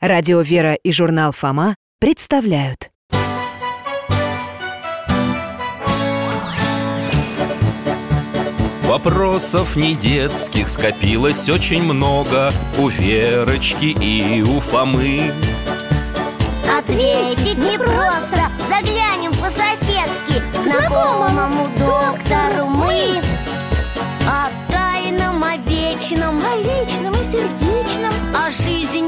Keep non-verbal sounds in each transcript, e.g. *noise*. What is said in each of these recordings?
Радио «Вера» и журнал «Фома» представляют. Вопросов не детских скопилось очень много У Верочки и у Фомы. Ответить непросто. Заглянем по-соседски Знакомому доктору мы. О тайном, о вечном О личном и сердечном О жизни,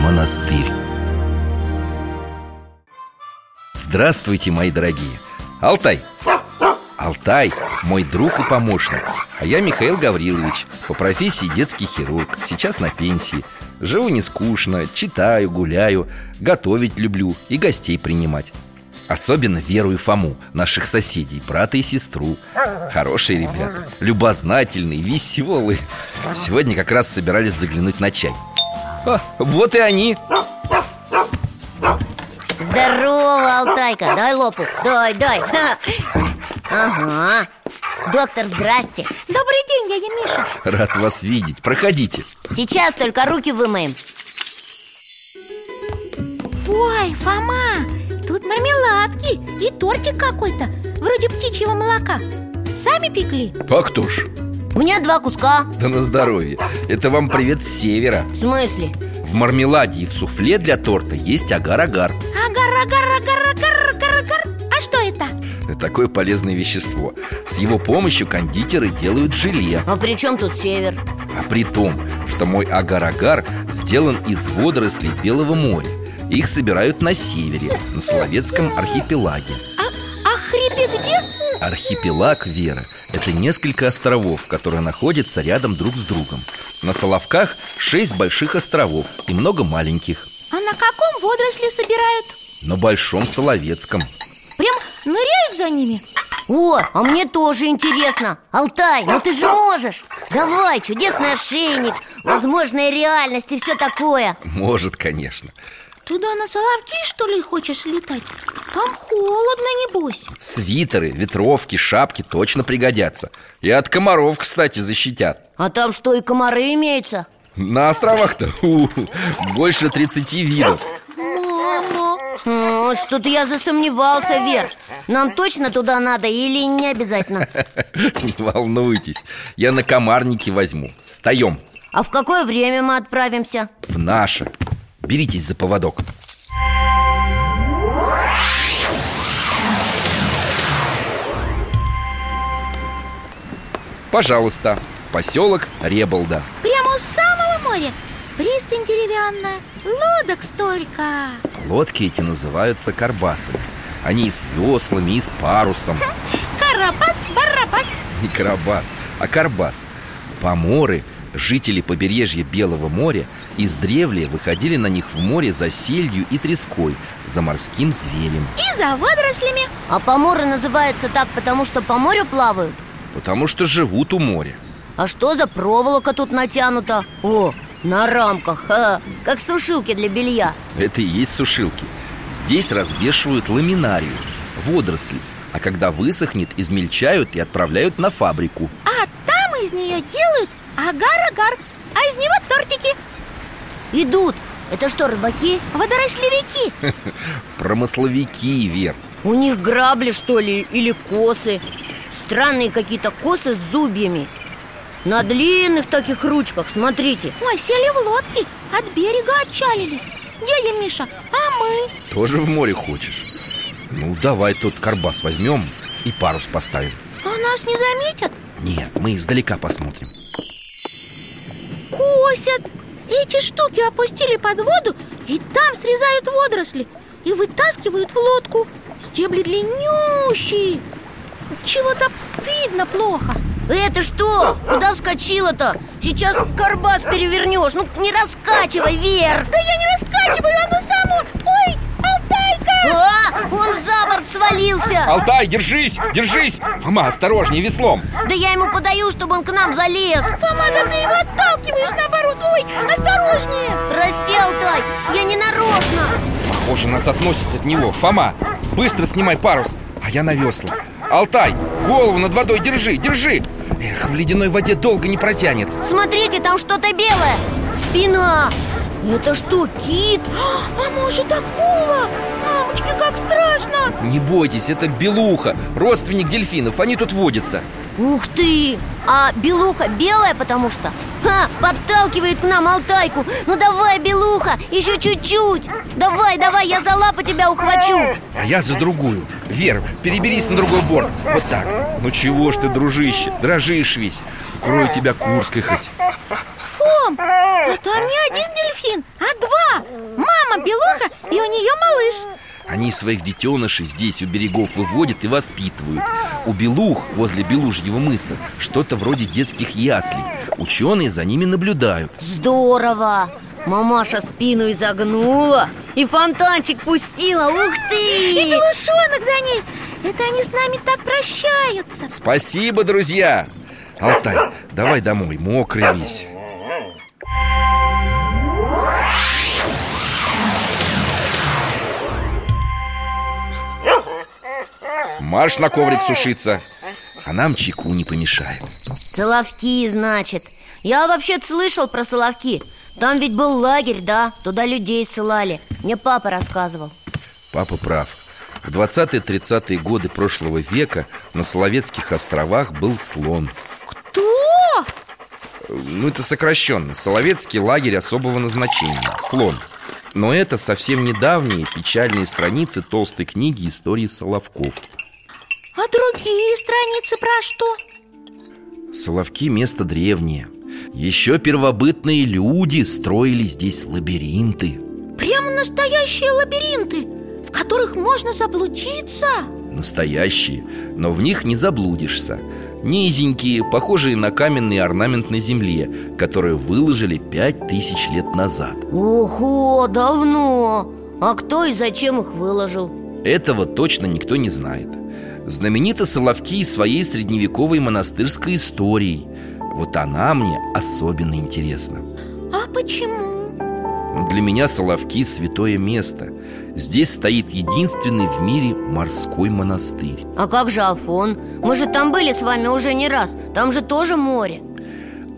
монастырь. Здравствуйте, мои дорогие. Алтай. Алтай – мой друг и помощник. А я Михаил Гаврилович По профессии детский хирург Сейчас на пенсии. Живу не скучно, читаю, гуляю Готовить люблю и гостей принимать. Особенно Веру и Фому, наших соседей, брата и сестру. Хорошие ребята, любознательные, веселые. Сегодня как раз собирались заглянуть на чай А, Вот и они. Здорово, Алтайка, дай лопу. Дай, дай. Ага. Доктор, здрасте. Добрый день, дядя Миша. Рад вас видеть, проходите. Сейчас только руки вымоем. Ой, Фома, тут мармеладки и тортик какой-то Вроде птичьего молока. Сами пекли? А кто ж? У меня два куска. Да на здоровье. Это вам привет с севера. В смысле? В мармеладе и в суфле для торта есть агар-агар. Агар, агар, агар, агар, агар, агар А что это? Это такое полезное вещество. С его помощью кондитеры делают желе. А при чем тут север? А при том, что мой агар-агар сделан из водорослей Белого моря. Их собирают на севере, на Соловецком архипелаге Архипелаг Вера – это несколько островов, которые находятся рядом друг с другом. На Соловках шесть больших островов и много маленьких. А на каком водоросли собирают? На Большом Соловецком. Прям ныряют за ними? О, а мне тоже интересно. Алтай, ну ты же можешь. Давай, чудесный ошейник Возможная реальность и все такое. Может, конечно Туда на Соловки, что ли, хочешь летать? Там холодно, небось. Свитеры, ветровки, шапки точно пригодятся. И от комаров, кстати, защитят. А там что, и комары имеются? На островах-то больше 30 видов. Мама. Что-то я засомневался, Вер. Нам точно туда надо или не обязательно? *laughs* Не волнуйтесь, я на комарники возьму. Встаем А в какое время мы отправимся? в наше Беритесь за поводок. Пожалуйста, поселок Реболда. Прямо у самого моря. Пристань деревянная, лодок столько. Лодки эти называются карбасами Они и с веслами, и с парусом. Карабас, барабас. Не карабас, а карбас Поморы, жители побережья Белого моря Издревле выходили на них в море за сельдью и треской За морским зверем. И за водорослями. А поморы называются так, потому что по морю плавают? Потому что живут у моря. А что за проволока тут натянута? О, на рамках, ха, как сушилки для белья. Это и есть сушилки. Здесь развешивают ламинарию, водоросли А когда высохнет, измельчают и отправляют на фабрику. А там из нее делают агар-агар А из него тортики Идут. Это что, рыбаки? Водорослевики *laughs* Промысловики, Вер. У них грабли, что ли, или косы? Странные какие-то косы с зубьями. На длинных таких ручках, смотрите. Ой, сели в лодки, от берега отчалили. Дядя Миша, а мы? Тоже в море хочешь? Ну, давай тот карбас возьмем и парус поставим. А нас не заметят? Нет, мы издалека посмотрим. Косят Эти штуки опустили под воду И там срезают водоросли И вытаскивают в лодку. Стебли длиннющие. Чего-то видно плохо. Это что? Куда вскочила-то? Сейчас карбас перевернешь. Ну не раскачивай вверх Да я не раскачиваю, свалился. Алтай, держись, держись. Фома, осторожнее, веслом. Да я ему подаю, чтобы он к нам залез. Фома, да ты его отталкиваешь наоборот Ой, осторожнее. Прости, Алтай, я не нарочно Похоже, нас относит от него. Фома, быстро снимай парус, а я на весла. Алтай, голову над водой держи, держи. Эх, в ледяной воде долго не протянет. Смотрите, там что-то белое. Спина. Это что, кит? А может акула? Мамочки, как страшно! Не бойтесь, это белуха, родственник дельфинов, они тут водятся. Ух ты! А белуха белая потому что? Ха, подталкивает к нам Алтайку. Ну давай, белуха, еще чуть-чуть. Давай, давай, я за лапу тебя ухвачу. А я за другую. Вер, переберись на другой борт. Вот так. Ну чего ж ты, дружище, дрожишь весь? Укрою тебя курткой хоть. Фом, а там не один дельфин, а два. Мама белуха и у нее малыш Они своих детенышей здесь у берегов выводят и воспитывают. У белух возле Белужьего мыса Что-то вроде детских яслей. Ученые за ними наблюдают. Здорово! Мамаша спину изогнула И фонтанчик пустила, ух И ты! белушонок за ней. Это они с нами так прощаются. Спасибо, друзья! Алтай, давай домой, мокрый весь Марш на коврик сушиться. А нам чайку не помешает Соловки, значит. Я вообще-то слышал про Соловки. Там ведь был лагерь, да? Туда людей ссылали. Мне папа рассказывал. Папа прав. В 20-30-е годы прошлого века на Соловецких островах был слон. Кто? Ну, это сокращенно. Соловецкий лагерь особого назначения. Слон. Но это совсем недавние печальные страницы толстой книги истории Соловков А другие страницы про что? Соловки – место древнее. Еще первобытные люди строили здесь лабиринты. Прямо настоящие лабиринты В которых можно заблудиться. Настоящие, но в них не заблудишься. Низенькие, похожие на каменный орнамент на земле Которые выложили пять тысяч лет назад. Ого, давно! А кто и зачем их выложил? Этого точно никто не знает Знамениты Соловки своей средневековой монастырской историей Вот она мне особенно интересна. А почему? Но Для меня Соловки – святое место. Здесь стоит единственный в мире морской монастырь. А как же Афон? Мы же там были с вами уже не раз. Там же тоже море.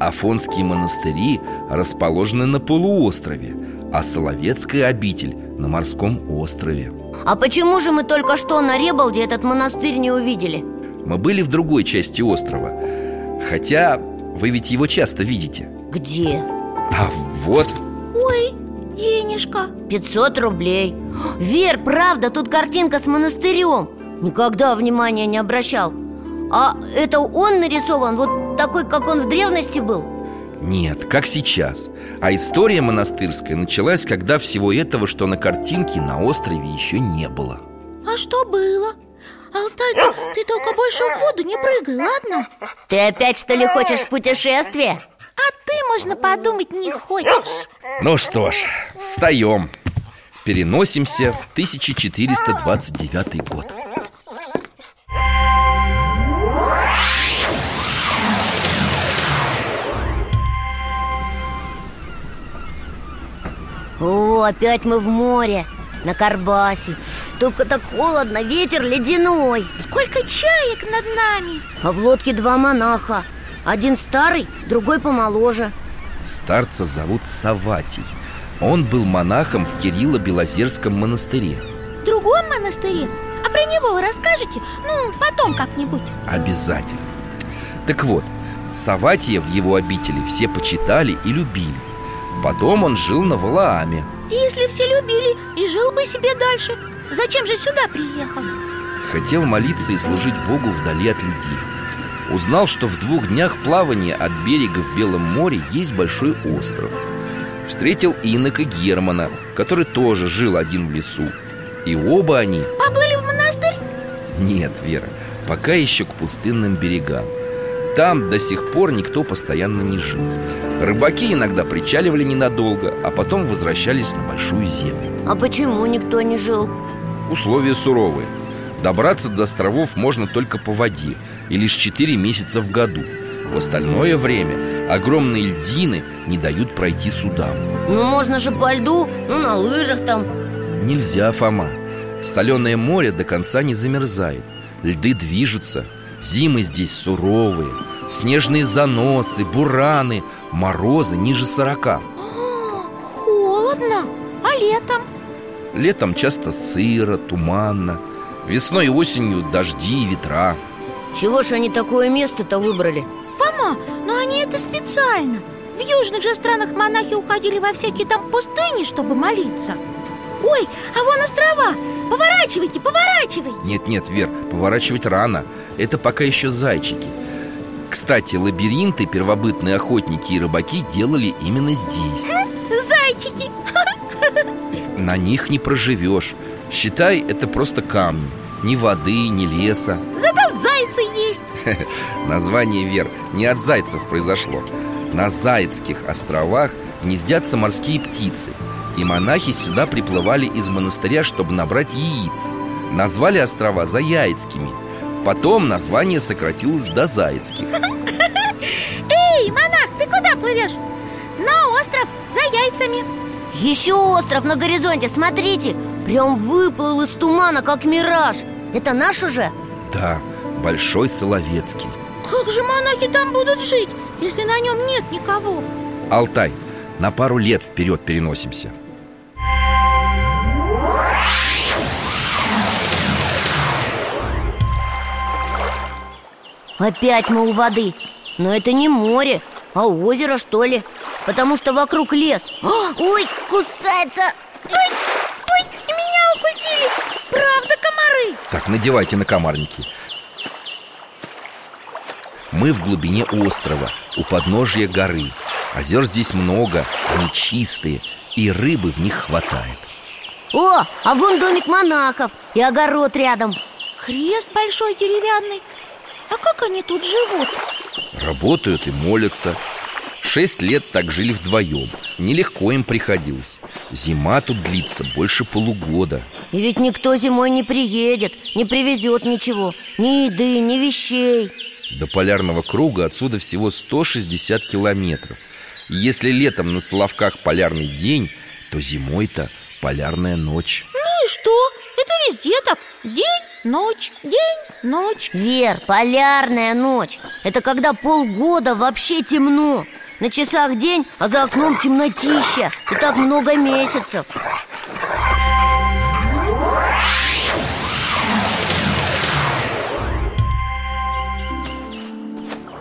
Афонские монастыри расположены на полуострове А Соловецкая обитель на морском острове А почему же мы только что на Ребалде этот монастырь не увидели? Мы были в другой части острова. Хотя вы ведь его часто видите. Где? А вот. Ой, денежка. 500 рублей. Вер, правда, тут картинка с монастырем. Никогда внимания не обращал. А это он нарисован, вот такой, как он в древности был? Нет, как сейчас А история монастырская началась, когда всего этого, что на картинке, на острове еще не было А что было? Алтай, ты только больше в воду не прыгай, ладно? Ты опять, что ли, хочешь в путешествие? А ты, можно подумать, не хочешь Ну что ж, встаем Переносимся в 1429 год О, опять мы в море, на Карбасе. Только так холодно, ветер ледяной. Сколько чаек над нами? А в лодке два монаха. Один старый, другой помоложе. Старца зовут Саватий. Он был монахом в Кирилло-Белозерском монастыре. В другом монастыре? А про него вы расскажете? Ну, потом как-нибудь. Обязательно. Так вот, Саватия в его обители все почитали и любили Потом он жил на Валааме. Если все любили и жил бы себе дальше Зачем же сюда приехал? Хотел молиться и служить Богу вдали от людей. Узнал, что в двух днях плавания от берега в Белом море есть большой остров. Встретил инока Германа, который тоже жил один в лесу. И оба они Поплыли в монастырь? Нет, Вера, пока еще к пустынным берегам Там до сих пор никто постоянно не жил. Рыбаки иногда причаливали ненадолго, а потом возвращались на большую землю. А почему никто не жил? Условия суровые. Добраться до островов можно только по воде И лишь 4 месяца в году. В остальное время огромные льдины не дают пройти судам. Ну можно же по льду, ну на лыжах там. Нельзя, Фома. Соленое море до конца не замерзает. Льды движутся Зимы здесь суровые Снежные заносы, бураны Морозы ниже сорока. Холодно, а летом? Летом часто сыро, туманно Весной и осенью дожди и ветра. Чего ж они такое место-то выбрали? Фома, но они это специально. В южных же странах монахи уходили во всякие там пустыни, чтобы молиться. Ой, а вон острова Поворачивайте, поворачивайте. Нет-нет, Вер, поворачивать рано. Это пока еще зайчики. Кстати, лабиринты первобытные охотники и рыбаки делали именно здесь. Зайчики. *laughs* На них не проживешь. Считай, это просто камни. Ни воды, ни леса. Зато зайцы есть. *laughs* Название Вер не от зайцев произошло. На Зайцких островах гнездятся морские птицы И монахи сюда приплывали из монастыря, чтобы набрать яиц. Назвали острова Заяицкими. Потом название сократилось до Заяцких *laughs* Эй, монах, ты куда плывешь? На остров за яйцами. Еще остров на горизонте, смотрите. Прям выплыл из тумана, как мираж. Это наш уже? Да, Большой Соловецкий. Как же монахи там будут жить, если на нем нет никого? Алтай, на пару лет вперед переносимся Опять мы у воды. Но это не море, а озеро, что ли. Потому что вокруг лес. О, Ой, кусается. Ой, ой, меня укусили. Правда, комары? Так, надевайте на комарники Мы в глубине острова, у подножия горы. Озер здесь много, они чистые И рыбы в них хватает. О, а вон домик монахов и огород рядом. Крест большой деревянный А как они тут живут? Работают и молятся. Шесть лет так жили вдвоем. Нелегко им приходилось. Зима тут длится больше полугода. И ведь никто зимой не приедет, не привезет ничего. Ни еды, ни вещей. До полярного круга отсюда всего 160 километров. И Если летом на Соловках полярный день То зимой-то полярная ночь. Ну и что? Везде так День, ночь, день, ночь. Вер, полярная ночь. Это когда полгода вообще темно. На часах день, а за окном темнотища. И так много месяцев.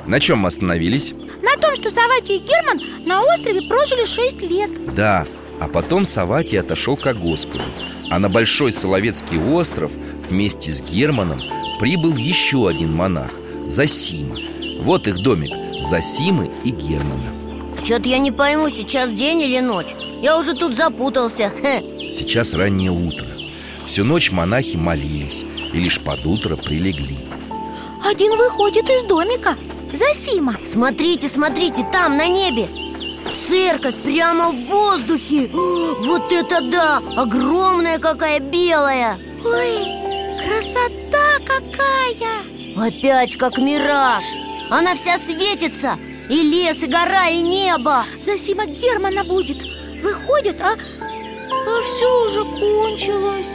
На чем мы остановились? На том, что Саватий и Герман на острове прожили 6 лет. Да, а потом Саватий отошел к Господу А на Большой Соловецкий остров вместе с Германом прибыл еще один монах Засима. Вот их домик Засимы и Германа. Че-то я не пойму, сейчас день или ночь? Я уже тут запутался. *laughs* Хе. Сейчас раннее утро. Всю ночь монахи молились И лишь под утро прилегли. Один выходит из домика. Засима. Смотрите, смотрите, там, на небе Церковь прямо в воздухе. *gasps* Вот это да! Огромная какая белая! Ой, красота какая! Опять как мираж! Она вся светится! И лес, и гора, и небо! Засима Германа будет! Выходит, а... А все уже кончилось!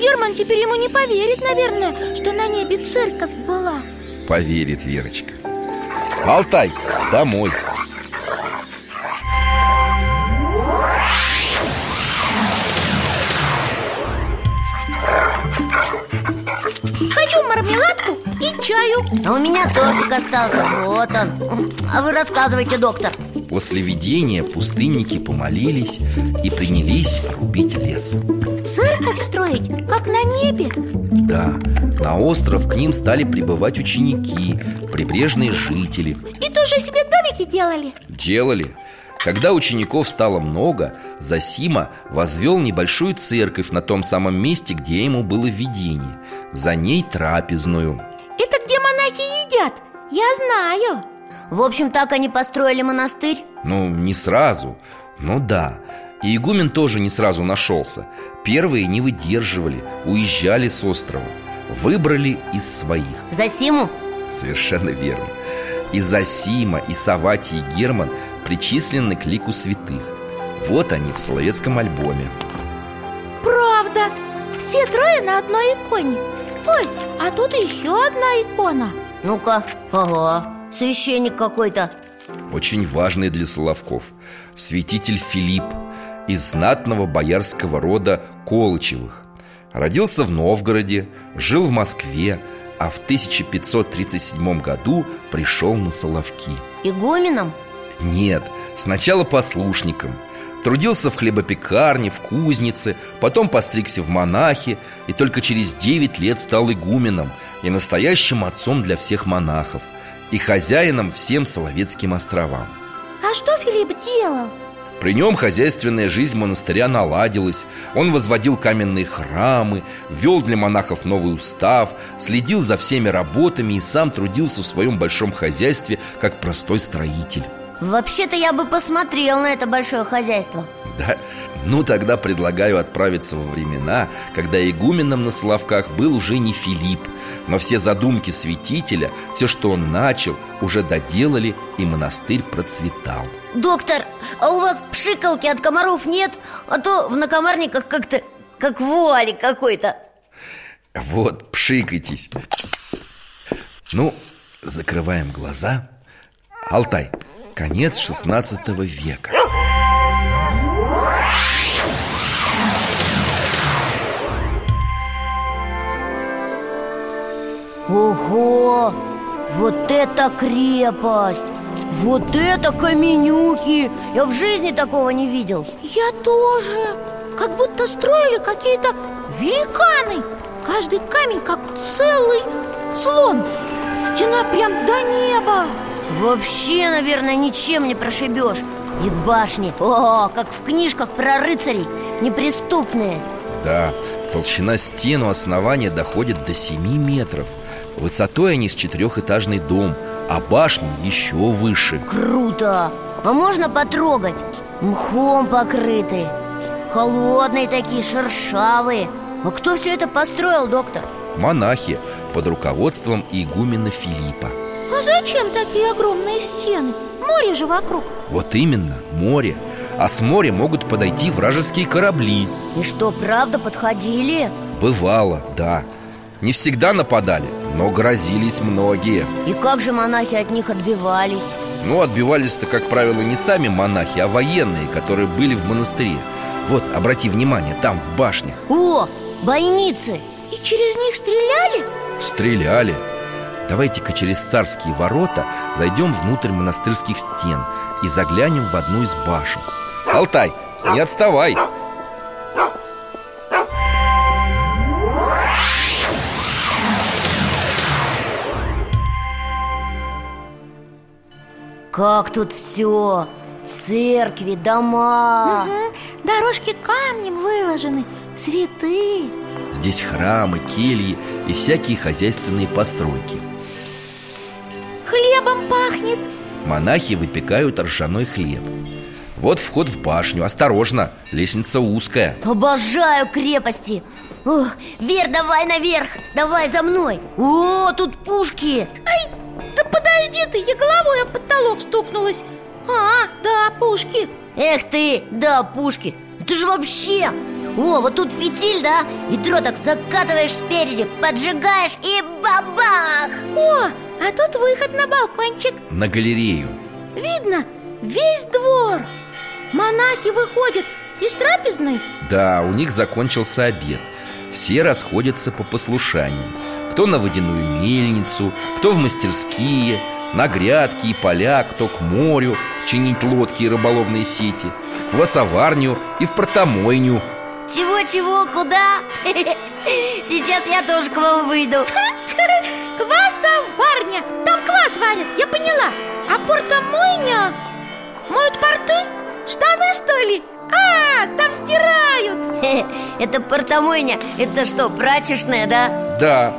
Герман теперь ему не поверит, наверное, что на небе церковь была. Поверит Верочка. Алтай, домой Хочу мармеладку и чаю. А у меня тортик остался, вот он. А вы рассказывайте, доктор. После видения пустынники помолились И принялись рубить лес. Церковь строить, как на небе? Да, на остров к ним стали прибывать ученики Прибрежные жители. И тоже себе домики делали? Делали. Когда учеников стало много Засима возвел небольшую церковь на том самом месте, где ему было видение За ней трапезную. Это где монахи едят? Я знаю. В общем, так они построили монастырь. Ну, не сразу, но да И игумен тоже не сразу нашелся. Первые не выдерживали, уезжали с острова. Выбрали из своих. За Симу? Совершенно верно. И Засима, и Саватий, и Герман причислены к лику святых. Вот они в Соловецком альбоме. Правда, все трое на одной иконе Ой, а тут еще одна икона. Ну-ка, ага, священник какой-то. Очень важный для Соловков. Святитель Филипп Из знатного боярского рода Колычевых. Родился в Новгороде, жил в Москве А в 1537 году пришел на Соловки. Игуменом? Нет, сначала послушником Трудился в хлебопекарне, в кузнице Потом постригся в монахи И только через 9 лет стал игуменом И настоящим отцом для всех монахов И хозяином всем Соловецким островам. А что Филипп делал? При нем хозяйственная жизнь монастыря наладилась. Он возводил каменные храмы Вел для монахов новый устав Следил за всеми работами И сам трудился в своем большом хозяйстве Как простой строитель Вообще-то я бы посмотрел на это большое хозяйство. Да? Ну, тогда предлагаю отправиться во времена Когда игуменом на Соловках был уже не Филипп. Но все задумки святителя Все, что он начал, уже доделали И монастырь процветал. Доктор, а у вас пшикалки от комаров нет? А то в накомарниках как-то как вуалик какой-то. Вот, пшикайтесь. Ну, закрываем глаза. Алтай, конец 16 века Ого! Вот это крепость! Вот это каменюки! Я в жизни такого не видел Я тоже Как будто строили какие-то великаны Каждый камень как целый слон Стена прям до неба Вообще, наверное, ничем не прошибешь. И башни, о, как в книжках про рыцарей. Неприступные. Да, толщина стен у основания доходит до 7 метров. Высотой они с четырехэтажный дом А башни еще выше. Круто! А можно потрогать? Мхом покрытые Холодные такие, шершавые. А кто все это построил, доктор? Монахи под руководством игумена Филиппа А зачем такие огромные стены? Море же вокруг Вот именно, море А с моря могут подойти вражеские корабли И что, правда подходили? Бывало, да Не всегда нападали, но грозились многие И как же монахи от них отбивались? Ну, отбивались-то, как правило, не сами монахи, а военные, которые были в монастыре Вот, обрати внимание, там, в башнях О, бойницы! И через них стреляли? Стреляли Давайте-ка через царские ворота зайдем внутрь монастырских стен И заглянем в одну из башен. Алтай, не отставай! Как тут все? Церкви, дома. Угу. Дорожки камнем выложены Цветы. Здесь храмы, кельи и всякие хозяйственные постройки пахнет. Монахи выпекают ржаной хлеб. Вот вход в башню, осторожно, лестница узкая. Обожаю крепости. Ух, Вер, давай наверх, давай за мной. О, тут пушки. Ай, да подожди ты, я головой об потолок стукнулась. А, да, пушки. Эх ты, да, пушки. Это же вообще. О, вот тут фитиль, да? Ядро так закатываешь спереди Поджигаешь и бабах! О, а тут выход на балкончик. На галерею. Видно весь двор. Монахи выходят из трапезной. Да, у них закончился обед. Все расходятся по послушаниям Кто на водяную мельницу, кто в мастерские На грядки и поля, кто к морю Чинить лодки и рыболовные сети В квасоварню и в портомойню. Чего-чего, куда? *laughs* Сейчас я тоже к вам выйду *laughs* Квасоварня Там квас варят, я поняла А портомойня? Моют порты? Штаны, что ли? А, там стирают *laughs* Это портомойня Это что, прачечная, да? Да,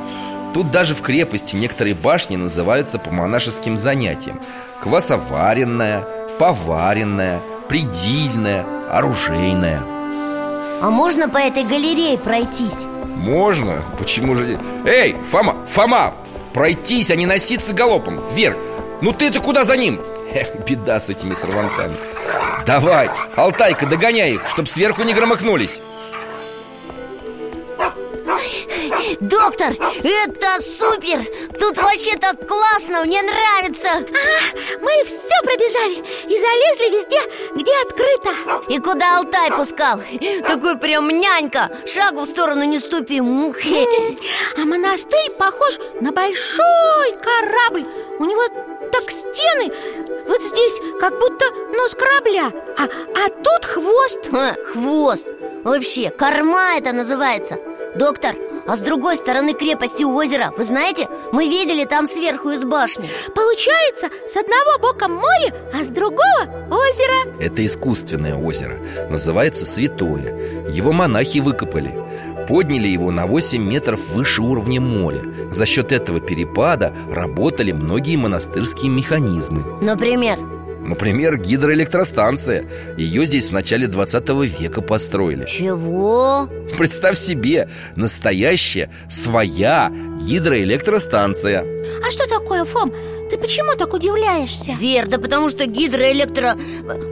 тут даже в крепости некоторые башни называются по монашеским занятиям Квасоваренная, поваренная, предельная, оружейная А можно по этой галерее пройтись? Можно? Почему же... Эй, Фома, Фома! Пройтись, а не носиться галопом Вверх! Ну ты-то куда за ним? Эх, беда с этими сорванцами Давай, Алтайка, догоняй их, чтоб сверху не громыхнулись Доктор, это супер! Тут вообще так классно, мне нравится. Ага, мы все пробежали и залезли везде, где открыто. И куда Алтай пускал? Такой прям нянька, шагу в сторону не ступи Мухи. А монастырь похож на большой корабль. У него так стены вот здесь как будто нос корабля А, а тут хвост. Ха, Хвост. Вообще, корма это называется Доктор, а с другой стороны крепости озера Вы знаете, мы видели там сверху из башни. Получается, с одного бока море, а с другого озеро. Это искусственное озеро. Называется Святое. Его монахи выкопали. Подняли его на 8 метров выше уровня моря. За счет этого перепада работали многие монастырские механизмы. Например, Например, гидроэлектростанция Ее здесь в начале 20 века построили чего? Представь себе, настоящая, своя гидроэлектростанция А что такое, Фом? Ты почему так удивляешься? Вер, да потому что гидроэлектро...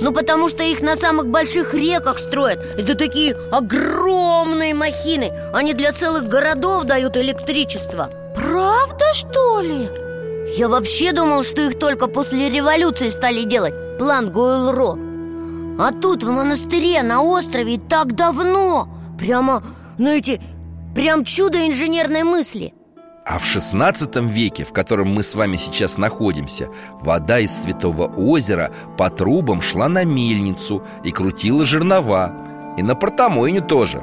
Ну, потому что их на самых больших реках строят Это такие огромные махины Они для целых городов дают электричество Правда, что ли? Я вообще думал, что их только после революции стали делать. План Гойл-Ро. А тут в монастыре на острове так давно. Прямо, знаете, прям чудо инженерной мысли. А в 16 веке, в котором мы с вами сейчас находимся Вода из Святого озера по трубам шла на мельницу и крутила жернова. И на портомойню тоже.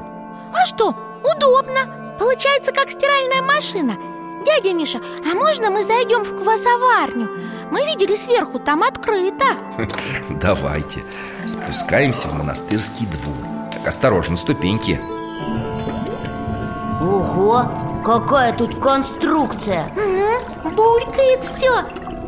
А что, удобно. Получается, как стиральная машина Дядя Миша, а можно мы зайдем в квасоварню? Мы видели сверху, там открыто. *laughs* Давайте. Спускаемся в монастырский двор. Так, осторожно, ступеньки. Ого, какая тут конструкция. Угу, булькает все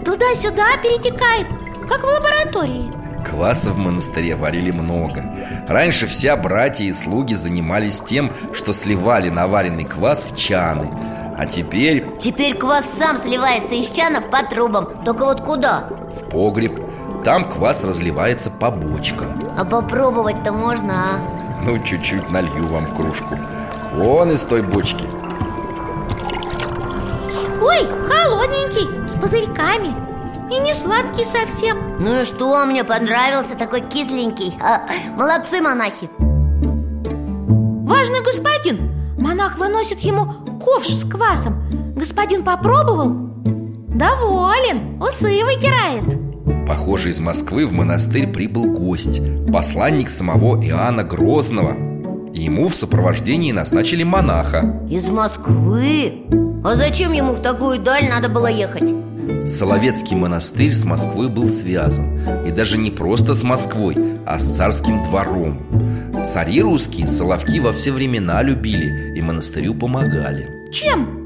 Туда-сюда перетекает, как в лаборатории. Кваса в монастыре варили много. Раньше вся братья и слуги занимались тем, что сливали наваренный квас в чаны А теперь Теперь квас сам сливается из чанов по трубам. Только вот куда? в погреб. Там квас разливается по бочкам. А попробовать-то можно, а? Ну, чуть-чуть налью вам в кружку. Вон из той бочки. Ой, холодненький, с пузырьками. И не сладкий совсем. Ну и что, мне понравился такой кисленький. А, Молодцы, монахи. Важный господин. Монах выносит ему ковш с квасом. Господин попробовал? Доволен, усы вытирает. Похоже, из Москвы в монастырь прибыл гость Посланник самого Иоанна Грозного. И ему в сопровождении назначили монаха. Из Москвы? А зачем ему в такую даль надо было ехать? Соловецкий монастырь с Москвой был связан. И даже не просто с Москвой, а с царским двором. Цари русские Соловки во все времена любили и монастырю помогали Чем?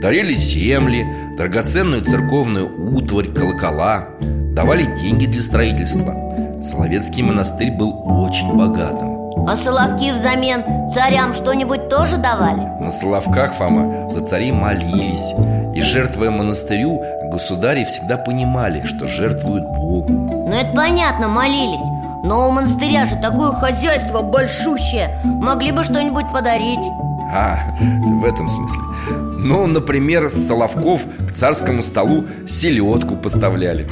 Дарили земли, драгоценную церковную утварь, колокола Давали деньги для строительства. Соловецкий монастырь был очень богатым. А Соловки взамен царям что-нибудь тоже давали? На Соловках, Фома, за царей молились. И жертвуя монастырю, государи всегда понимали, что жертвуют Богу. Ну это понятно, молились. Но у монастыря же такое хозяйство большущее. Могли бы что-нибудь подарить А, в этом смысле. Ну, например, с Соловков к царскому столу селедку поставляли.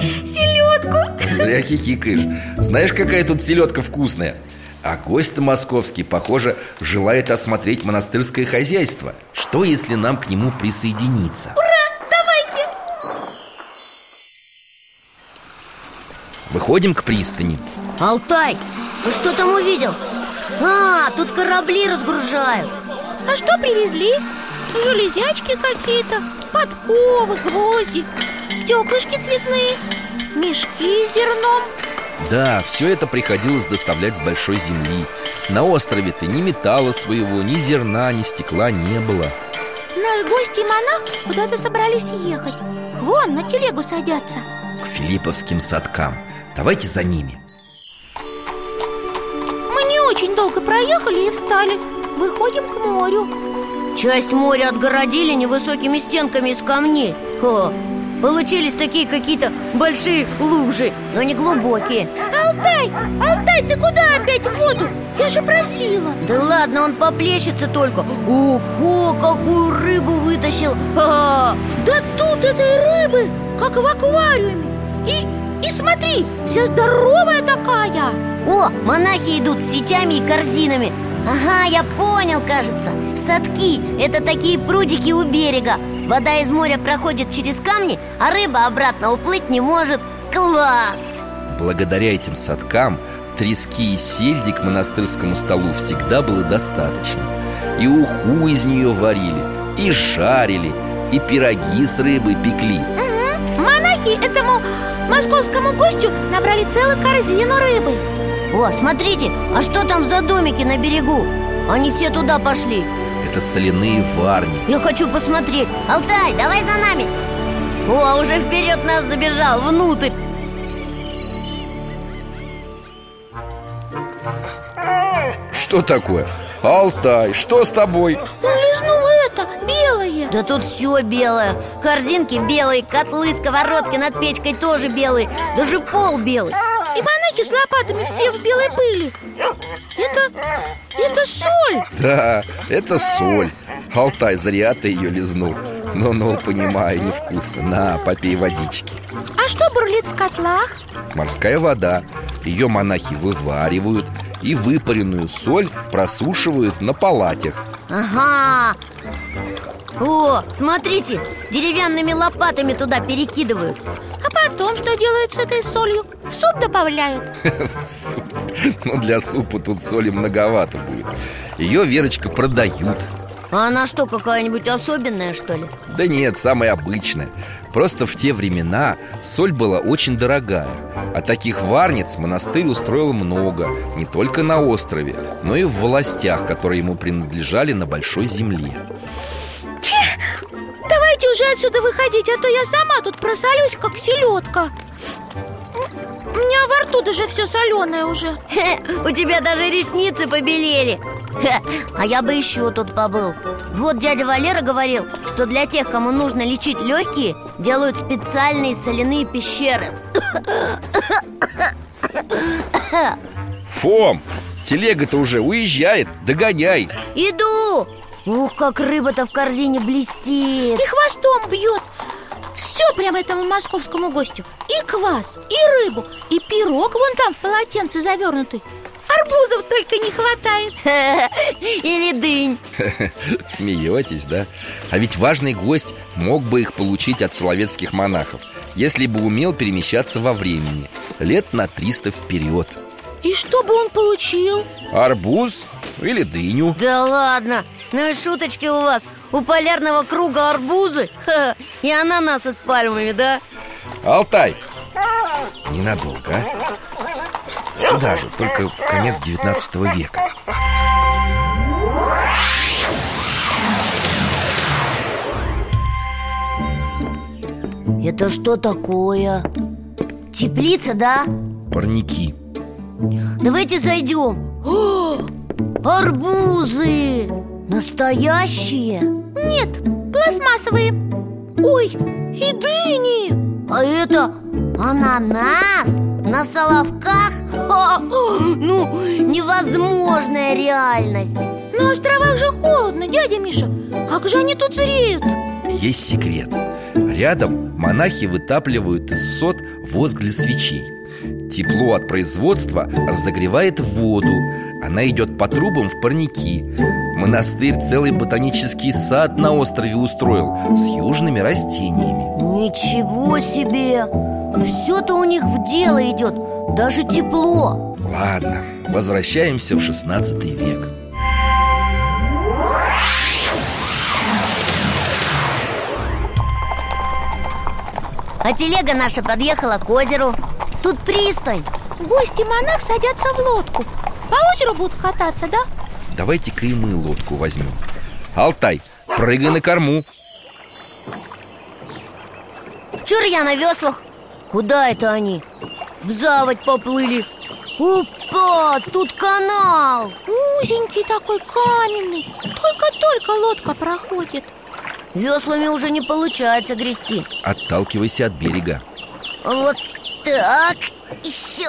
Селедку? Зря хихикаешь. Знаешь, какая тут селедка вкусная? А гость московский, похоже, желает осмотреть монастырское хозяйство. Что, если нам к нему присоединиться? Давайте! Выходим к пристани. Алтай, ты что там увидел? А, тут корабли разгружают. А что привезли? Железячки какие-то, подковы, гвозди Стеклышки цветные, мешки с зерном. Да, все это приходилось доставлять с большой земли. На острове-то ни металла своего, ни зерна, ни стекла не было. Наш гость и монах куда-то собрались ехать. Вон, на телегу садятся. К филипповским садкам. Давайте за ними очень долго проехали и встали. Выходим к морю. Часть моря отгородили невысокими стенками из камней. О, Получились такие какие-то большие лужи, но не глубокие. Алтай, Алтай, ты куда опять в воду? Я же просила. Да ладно, он поплещется только. Ого, какую рыбу вытащил! Ха -ха. Да тут этой рыбы, как в аквариуме. И, и смотри, вся здоровая такая О, монахи идут с сетями и корзинами. Ага, я понял, кажется. Садки – это такие прудики у берега. Вода из моря проходит через камни, а рыба обратно уплыть не может. Класс! Благодаря этим садкам трески и сельди к монастырскому столу всегда было достаточно. И уху из нее варили, и жарили, и пироги с рыбой пекли. Угу. Монахи этому московскому гостю набрали целую корзину рыбы О, смотрите, а что там за домики на берегу? Они все туда пошли. Это соляные варни. Я хочу посмотреть. Алтай, давай за нами. О, уже вперед нас забежал, внутрь. Что такое? Алтай, что с тобой? Он лизнул это, белое. Да тут все белое. Корзинки белые, котлы, сковородки над печкой тоже белые. Даже пол белый И монахи с лопатами все в белой пыли. Это... это соль. Да, это соль. Алтай, зря ты ее лизнул. Ну-ну, понимаю, невкусно. На, попей водички. А что бурлит в котлах? Морская вода. Ее монахи вываривают И выпаренную соль просушивают на палатях. Ага. О, смотрите, деревянными лопатами туда перекидывают. А потом что делают с этой солью? В суп добавляют. *laughs* Суп. Ну, для супа тут соли многовато будет. Ее, Верочка, продают. А она что, какая-нибудь особенная, что ли? Да нет, самая обычная Просто в те времена соль была очень дорогая А таких варниц монастырь устроил много Не только на острове, но и в властях, которые ему принадлежали на большой земле. Давайте уже отсюда выходить, а то я сама тут просолюсь, как селедка. У меня во рту даже все соленое уже. *laughs* У тебя даже ресницы побелели Хе, А я бы еще тут побыл. Вот дядя Валера говорил, что для тех, кому нужно лечить легкие Делают специальные соляные пещеры. Фом, телега-то уже уезжает, догоняй. Иду! Ух, как рыба-то в корзине блестит! И хвостом бьет Все прямо этому московскому гостю. И квас, и рыбу, и пирог вон там в полотенце завернутый Арбузов только не хватает *laughs* Или дынь *laughs* Смеетесь, да? А ведь важный гость мог бы их получить от соловецких монахов Если бы умел перемещаться во времени Лет на 300 вперед И что бы он получил? Арбуз или дыню Да ладно, ну и шуточки у вас У полярного круга арбузы *laughs* И ананасы с пальмами, да? Алтай Ненадолго, а? Сюда же, только в конец 19 века Это что такое? Теплица, да? Парники Давайте зайдем О, Арбузы! Настоящие? Нет, пластмассовые Ой, и дыни А это ананас на соловках? Ха, ну, невозможная реальность На островах же холодно, дядя Миша Как же они тут зреют? Есть секрет Рядом монахи вытапливают из сот воск для свечей Тепло от производства разогревает воду. Она идет по трубам в парники. Монастырь целый ботанический сад на острове устроил С южными растениями. Ничего себе! Все-то у них в дело идет Даже тепло. Ладно, возвращаемся в 16 век. А телега наша подъехала к озеру Тут пристань. Гости монах садятся в лодку. По озеру будут кататься, да? Давайте-ка и мы лодку возьмем. Алтай, прыгай на корму. Чур я на веслах. Куда это они? В заводь поплыли. Опа, тут канал. Узенький такой, каменный. Только-только лодка проходит. Веслами уже не получается грести. Отталкивайся от берега. Вот так, еще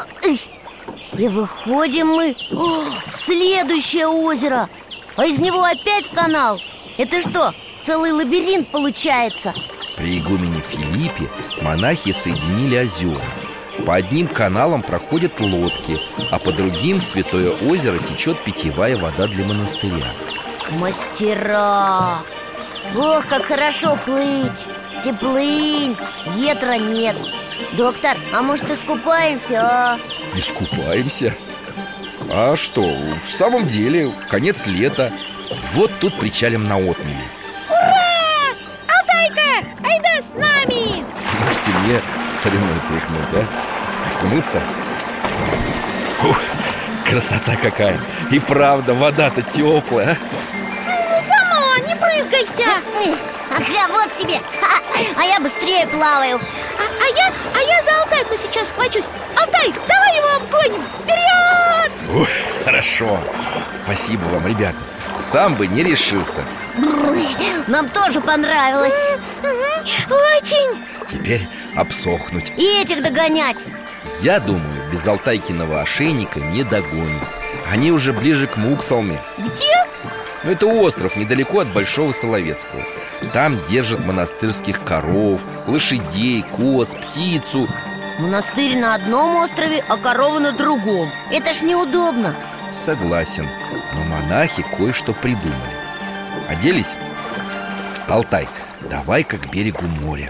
И выходим мы. О, в следующее озеро. А из него опять канал. Это что, целый лабиринт получается? При игумене Филиппе монахи соединили озера. По одним каналам проходят лодки А по другим Святое озеро течет питьевая вода для монастыря. Мастера! Ох, как хорошо плыть! Теплынь, ветра нет Доктор, а может искупаемся, а? Искупаемся? А что, в самом деле, конец лета Вот тут причалим на отмели Ура! Алтайка, айда с нами! Можете мне стариной тряхнуть, а? Окунуться? Ух, красота какая! И правда, вода-то теплая, Ну, Фома, не брызгайся! Ага, вот тебе А я быстрее плаваю А, я, а я за Алтайку сейчас схвачусь Алтай, давай его обгоним! Вперед! Ух, хорошо Спасибо вам, ребята Сам бы не решился Нам тоже понравилось Очень! Теперь обсохнуть И этих догонять Я думаю, без Алтайкиного ошейника не догоним Они уже ближе к Муксалме Где? Но это остров недалеко от Большого Соловецкого. Там держат монастырских коров, лошадей, коз, птицу. Монастырь на одном острове, а корова на другом. Это ж неудобно. Согласен, но монахи кое-что придумали. Оделись? Алтай, давай-ка к берегу моря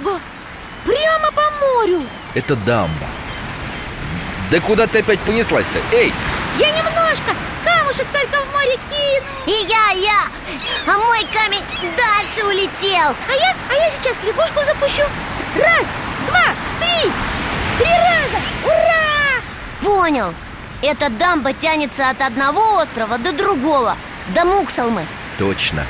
дорога! Прямо по морю! Это дамба Да куда ты опять понеслась-то? Эй, Я немножко! Камушек только в море кину! И я, я А мой камень дальше улетел А я, а я сейчас лягушку запущу Раз, два, три Три раза! Ура! Понял Эта дамба тянется от одного острова до другого До Муксалмы точно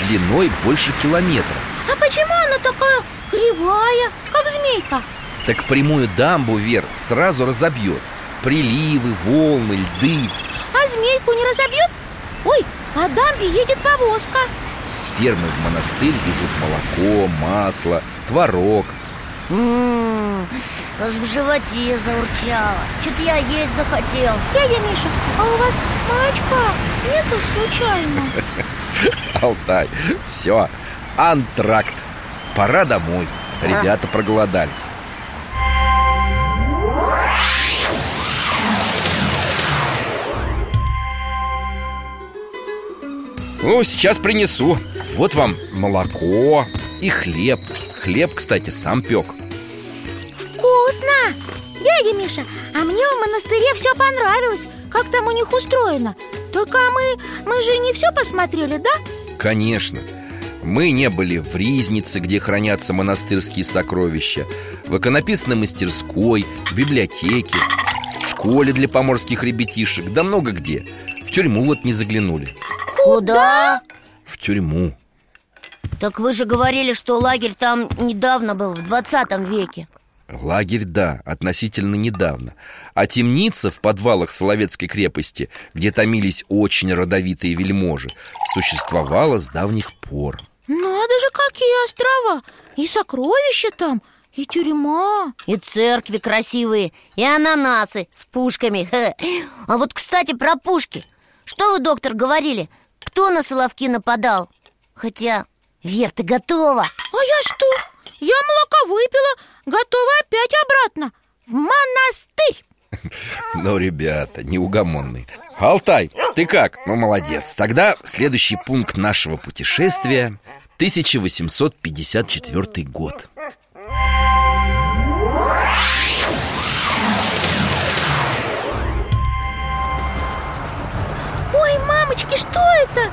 Длиной больше километра А почему она такая кривая, как змейка? Так прямую дамбу вверх сразу разобьет. Приливы, волны, льды. А змейку не разобьет? Ой, по дамбе едет повозка. С фермы в монастырь везут молоко, масло, творог. М-м, Аж в животе заурчало. Что-то я есть захотел. Дядя Миша, а у вас молочка нету случайно? *laughs* Алтай, все, антракт Пора домой, ребята проголодались. Ну, сейчас принесу. Вот вам молоко и хлеб. Хлеб, кстати, сам пек. Вкусно! Дядя Миша, а мне в монастыре все понравилось. Как там у них устроено? Только мы, мы же не все посмотрели, да? Конечно Мы не были в Ризнице, где хранятся монастырские сокровища В иконописной мастерской, в библиотеке В школе для поморских ребятишек Да много где. В тюрьму вот не заглянули. Куда? В тюрьму. Так вы же говорили, что лагерь там недавно был, в 20 веке. Лагерь, да, относительно недавно. А темница в подвалах Соловецкой крепости Где томились очень родовитые вельможи Существовала с давних пор Надо же, какие острова! И сокровища там, и тюрьма И церкви красивые, и ананасы с пушками А вот, кстати, про пушки Что вы, доктор, говорили? Кто на Соловки нападал? Хотя, Вер, ты готова? А я что? Я молока выпила, готова опять обратно В монастырь *laughs* Ну, ребята, неугомонный Алтай, ты как? Ну, молодец Тогда следующий пункт нашего путешествия 1854 год Ой, мамочки, что это?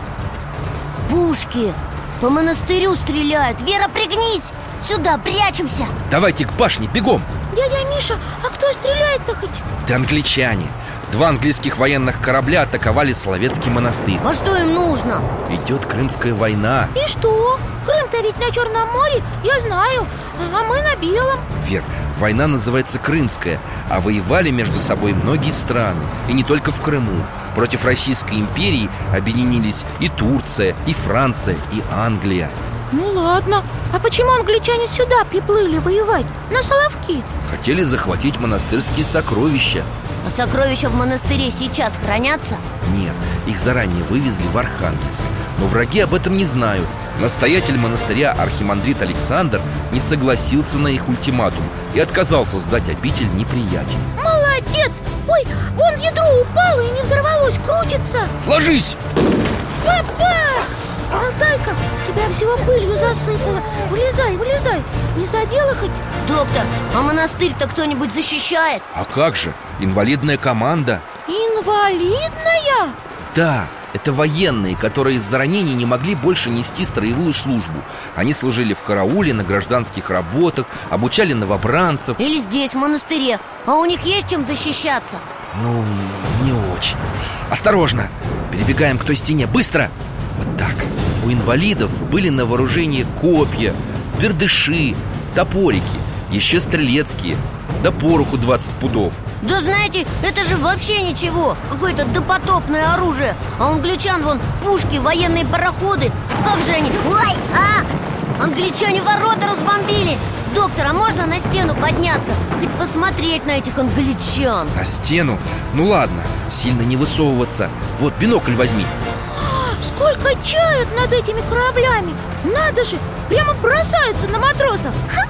Пушки По монастырю стреляют Вера, пригнись! Сюда, прячемся Давайте к башне, бегом Дядя Миша, а кто стреляет-то хоть? Да англичане Два английских военных корабля атаковали Соловецкий монастырь А что им нужно? Идет Крымская война И что? Крым-то ведь на Черном море, я знаю А мы на Белом Вер, война называется Крымская А воевали между собой многие страны И не только в Крыму Против Российской империи объединились и Турция, и Франция, и Англия Ну ладно А почему англичане сюда приплыли воевать? На Соловки? Хотели захватить монастырские сокровища А сокровища в монастыре сейчас хранятся? Нет, их заранее вывезли в Архангельск Но враги об этом не знают Настоятель монастыря Архимандрит Александр не согласился на их ультиматум И отказался сдать обитель неприятелю Молодец! Ой, вон ядро упало и не взорвалось, крутится Ложись! Папа! Алтайка, тебя всего пылью засыпало Вылезай, вылезай Не задела хоть? Доктор, а монастырь-то кто-нибудь защищает? А как же? Инвалидная команда Инвалидная? Да, это военные, которые из-за ранений не могли больше нести строевую службу Они служили в карауле, на гражданских работах, обучали новобранцев Или здесь, в монастыре А у них есть чем защищаться? Ну, не очень Осторожно! Перебегаем к той стене, быстро! Вот так У инвалидов были на вооружении копья, бердыши, топорики Еще стрелецкие. Да пороху 20 пудов. Да знаете, это же вообще ничего. Какое-то допотопное оружие. А англичан вон пушки, военные пароходы. Как же они... Ой, а! Англичане ворота разбомбили. Доктор, а можно на стену подняться? Хоть посмотреть на этих англичан. На стену? Ну ладно, сильно не высовываться. Вот, бинокль возьми Сколько чаек над этими кораблями? Надо же, прямо бросаются на матросов. Ха,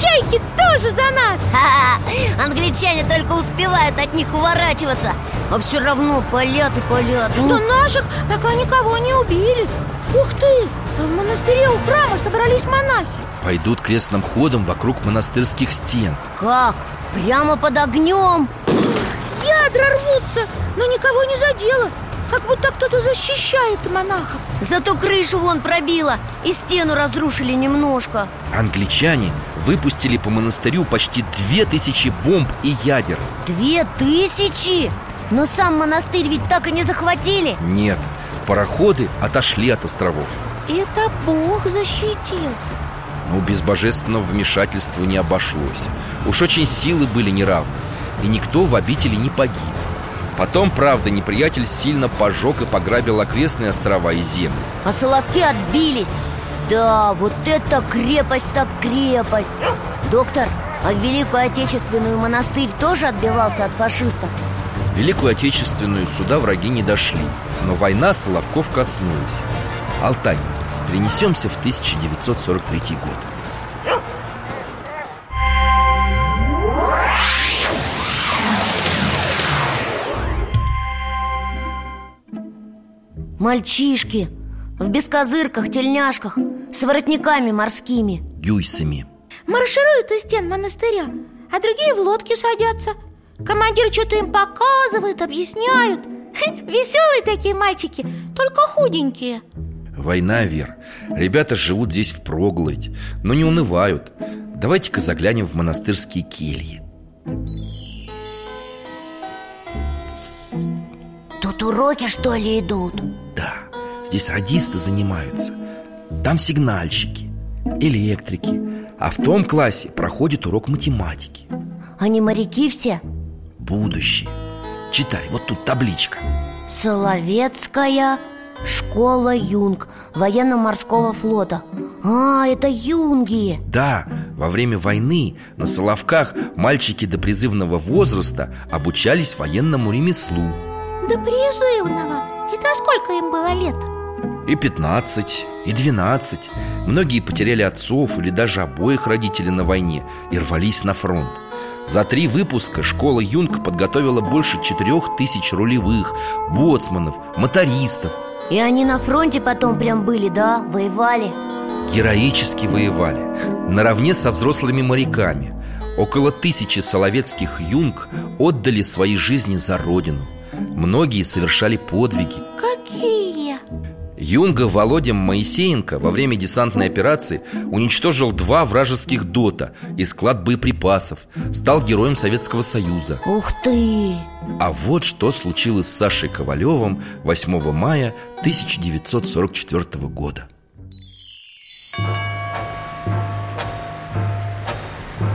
Чайки тоже за нас. *laughs* Ха-ха! Англичане только успевают от них уворачиваться. А все равно палят и палят До наших пока никого не убили. Ух ты, в монастыре у храма собрались монахи. Пойдут крестным ходом вокруг монастырских стен. Как? Прямо под огнем? Ядра рвутся, но никого не задело Как будто кто-то защищает монахов. Зато крышу вон пробило И стену разрушили немножко. Англичане выпустили по монастырю почти две тысячи бомб и ядер. Две тысячи? Но сам монастырь ведь так и не захватили. Нет, пароходы отошли от островов. Это Бог защитил. Но без божественного вмешательства не обошлось. Уж очень силы были неравны И никто в обители не погиб Потом, правда, неприятель сильно пожег и пограбил окрестные острова и земли. А Соловки отбились. Да, вот это крепость так крепость. Доктор, а в Великую Отечественную монастырь тоже отбивался от фашистов? Великую Отечественную сюда враги не дошли Но война Соловков коснулась. Алтай, перенесемся в 1943 год Мальчишки В бескозырках, тельняшках С воротниками морскими. Гюйсами. Маршируют из стен монастыря А другие в лодки садятся. Командир что-то им показывают, объясняют. Веселые такие мальчики, только худенькие. Война, Вер. Ребята живут здесь впроголодь Но не унывают. Давайте-ка заглянем в монастырские кельи Тут уроки, что ли, идут? Да, здесь радисты занимаются. Там сигнальщики, электрики А в том классе проходит урок математики. Они моряки все? Будущее. Читай, вот тут табличка. Соловецкая школа Юнг Военно-морского флота. А, это юнги! Да, во время войны на Соловках мальчики до призывного возраста обучались военному ремеслу До призывного? Это сколько им было лет? И 15, и 12 Многие потеряли отцов или даже обоих родителей на войне И рвались на фронт. За три выпуска школа Юнг подготовила больше четырех тысяч рулевых, боцманов, мотористов. И они на фронте потом прям были, да? Воевали? Героически воевали. Наравне со взрослыми моряками. Около тысячи соловецких юнг отдали свои жизни за родину Многие совершали подвиги Какие? Юнга Володя Моисеенко во время десантной операции уничтожил два вражеских дота и склад боеприпасов Стал героем Советского Союза Ух ты! А вот что случилось с Сашей Ковалевым 8 мая 1944 года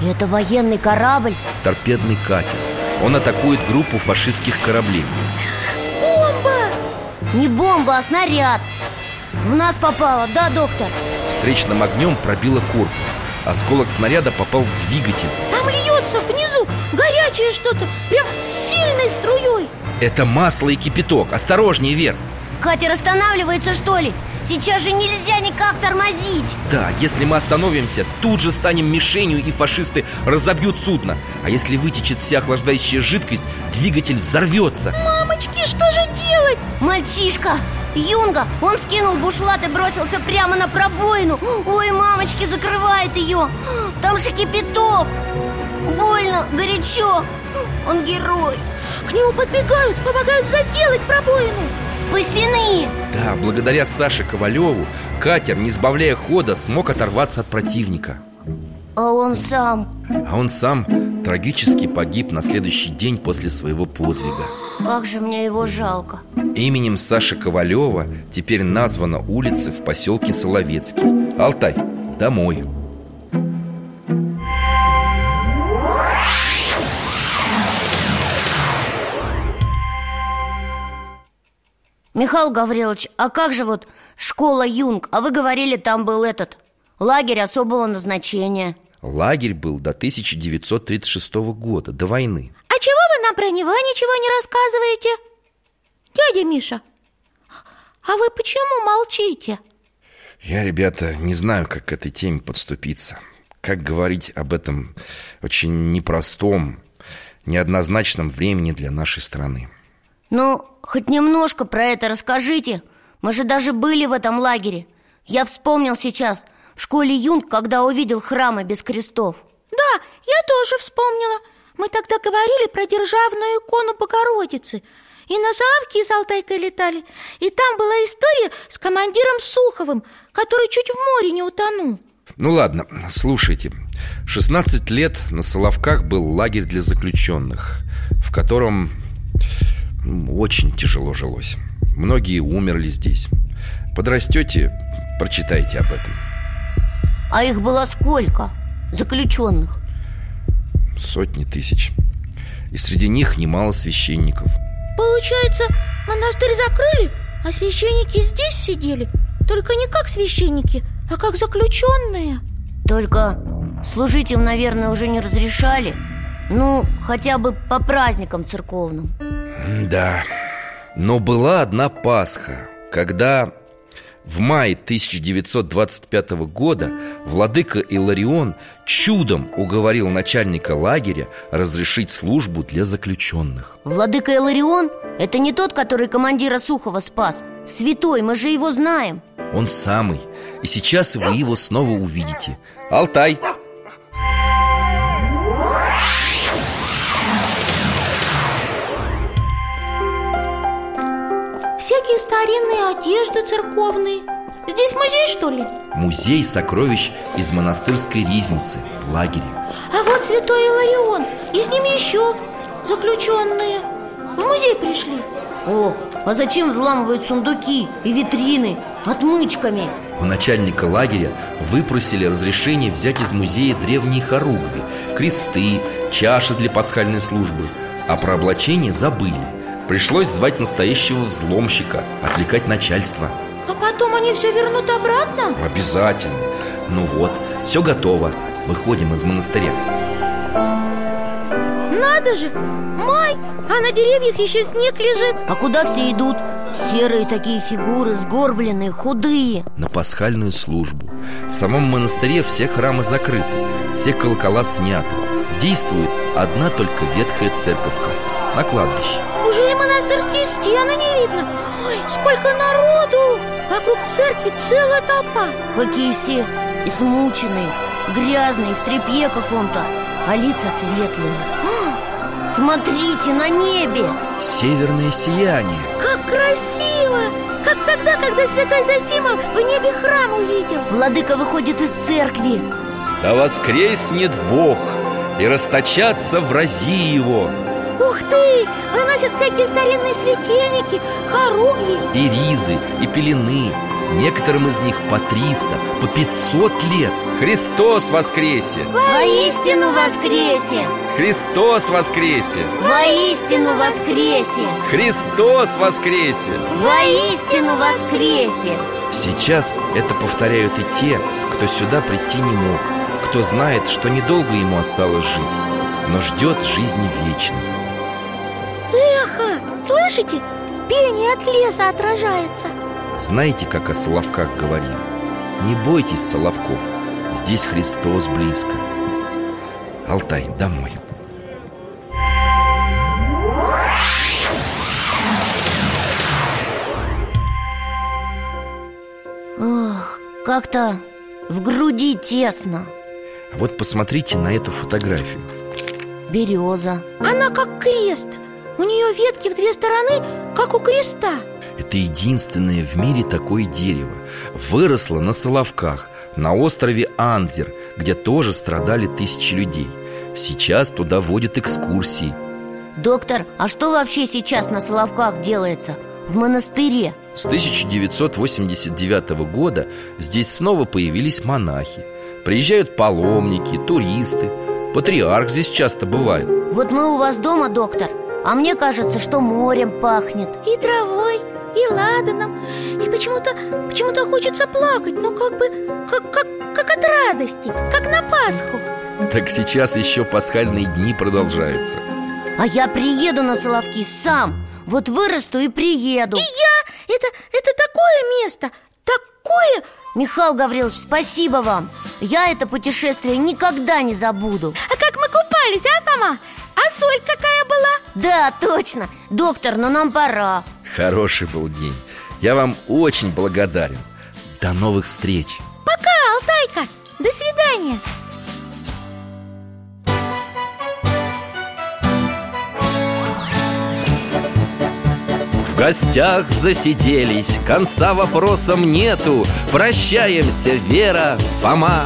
Это военный корабль? Торпедный катер Он атакует группу фашистских кораблей. Бомба! Не бомба, а снаряд. В нас попало, да, доктор? Встречным огнем пробило корпус. Осколок снаряда попал в двигатель. Там льется внизу горячее что-то Прям сильной струей. Это масло и кипяток. Осторожнее, Вер Катер останавливается, что ли? Сейчас же нельзя никак тормозить. Да, если мы остановимся, тут же станем мишенью и фашисты разобьют судно. А если вытечет вся охлаждающая жидкость, двигатель взорвется. Мамочки, что же делать? Мальчишка, Юнга, он скинул бушлат и бросился прямо на пробоину. Ой, мамочки, закрывает ее Там же кипяток. Больно, горячо. Он герой К нему подбегают, помогают заделать пробоину. Спасены. Да, благодаря Саше Ковалеву катер, не сбавляя хода, смог оторваться от противника. А он сам? А он сам трагически погиб на следующий день после своего подвига. Как же мне его жалко. Именем Саши Ковалева теперь названа улица в поселке Соловецкий. Алтай, домой Михаил Гаврилович, а как же вот школа Юнг? А вы говорили, там был этот лагерь особого назначения Лагерь был до 1936 года, до войны А чего вы нам про него ничего не рассказываете? Дядя Миша, а вы почему молчите? Я, ребята, не знаю, как к этой теме подступиться Как говорить об этом очень непростом, неоднозначном времени для нашей страны Ну, хоть немножко про это расскажите. Мы же даже были в этом лагере. Я вспомнил сейчас. В школе Юнг, когда увидел храмы без крестов. Да, я тоже вспомнила. Мы тогда говорили про державную икону Богородицы. И на Заавке из Алтайкой летали. И там была история с командиром Суховым Который чуть в море не утонул. Ну ладно, слушайте. 16 лет на Соловках был лагерь для заключенных В котором очень тяжело жилось. Многие умерли здесь. Подрастете, прочитайте об этом. А их было сколько? Заключенных? Сотни тысяч. И среди них немало священников. Получается, монастырь закрыли, а священники здесь сидели? Только не как священники, а как заключенные. Только служить им, наверное, уже не разрешали. Ну, хотя бы по праздникам церковным Да, но была одна Пасха Когда в мае 1925 года владыка Иларион чудом уговорил начальника лагеря разрешить службу для заключенных. Владыка Иларион – это не тот, который командира Сухова спас. Святой, мы же его знаем. Он самый. И сейчас вы его снова увидите. Алтай Всякие старинные одежды церковные. Здесь музей, что ли? Музей сокровищ из монастырской ризницы в лагере. А вот святой Иларион И с ними еще заключенные. В музей пришли. О, а зачем взламывают сундуки и витрины отмычками? У начальника лагеря выпросили разрешение взять из музея древние хоругви Кресты, чаши для пасхальной службы А про облачение забыли Пришлось звать настоящего взломщика, отвлекать начальство. А потом они все вернут обратно? Обязательно. Ну вот, все готово. Выходим из монастыря. Надо же! Май, а на деревьях еще снег лежит. А куда все идут? Серые такие фигуры, сгорбленные, худые. На пасхальную службу. В самом монастыре все храмы закрыты Все колокола сняты. Действует одна только ветхая церковка. На кладбище Уже и монастырские стены не видно. Ой, сколько народу! Вокруг церкви целая толпа. Какие все измученные, грязные, в тряпье каком-то А лица светлые. А, Смотрите, на небе! Северное сияние. Как красиво! как тогда, когда святой Зосима в небе храм увидел. Владыка выходит из церкви. Да воскреснет Бог и расточатся врази его Ух ты! Выносят всякие старинные светильники, хоругви И ризы, и пелены Некоторым из них по 300, по 500 лет Христос воскресе! Воистину воскресе! Христос воскресе! Воистину воскресе! Христос воскресе! Воистину воскресе! Сейчас это повторяют и те, кто сюда прийти не мог Кто знает, что недолго ему осталось жить Но ждет жизни вечной! Слышите? Пение от леса отражается. Знаете, как о Соловках говорили? Не бойтесь Соловков Здесь Христос близко Алтай, домой Ох, как-то в груди тесно. Вот посмотрите на эту фотографию. Береза. Она как крест У нее ветки в две стороны, как у креста. Это единственное в мире такое дерево. Выросло на Соловках, на острове Анзер Где тоже страдали тысячи людей. Сейчас туда водят экскурсии. Доктор, а что вообще сейчас на Соловках делается? В монастыре? С 1989 года здесь снова появились монахи. Приезжают паломники, туристы. Патриарх здесь часто бывает. Вот мы у вас дома, доктор А мне кажется, что морем пахнет. И травой, и ладаном. И почему-то почему-то хочется плакать Ну как бы, как, как, как от радости Как на Пасху. Так сейчас еще пасхальные дни продолжаются. А я приеду на Соловки сам. Вот вырасту и приеду. И я, это, это такое место Такое! Михаил Гаврилович, спасибо вам. Я это путешествие никогда не забуду. А как мы купались, а, Фома? А соль какая была? Да, точно. Доктор, но нам пора. Хороший был день. Я вам очень благодарен. До новых встреч. Пока, Алтайка. До свидания. В гостях засиделись. Конца вопросам нету. Прощаемся, Вера, Фома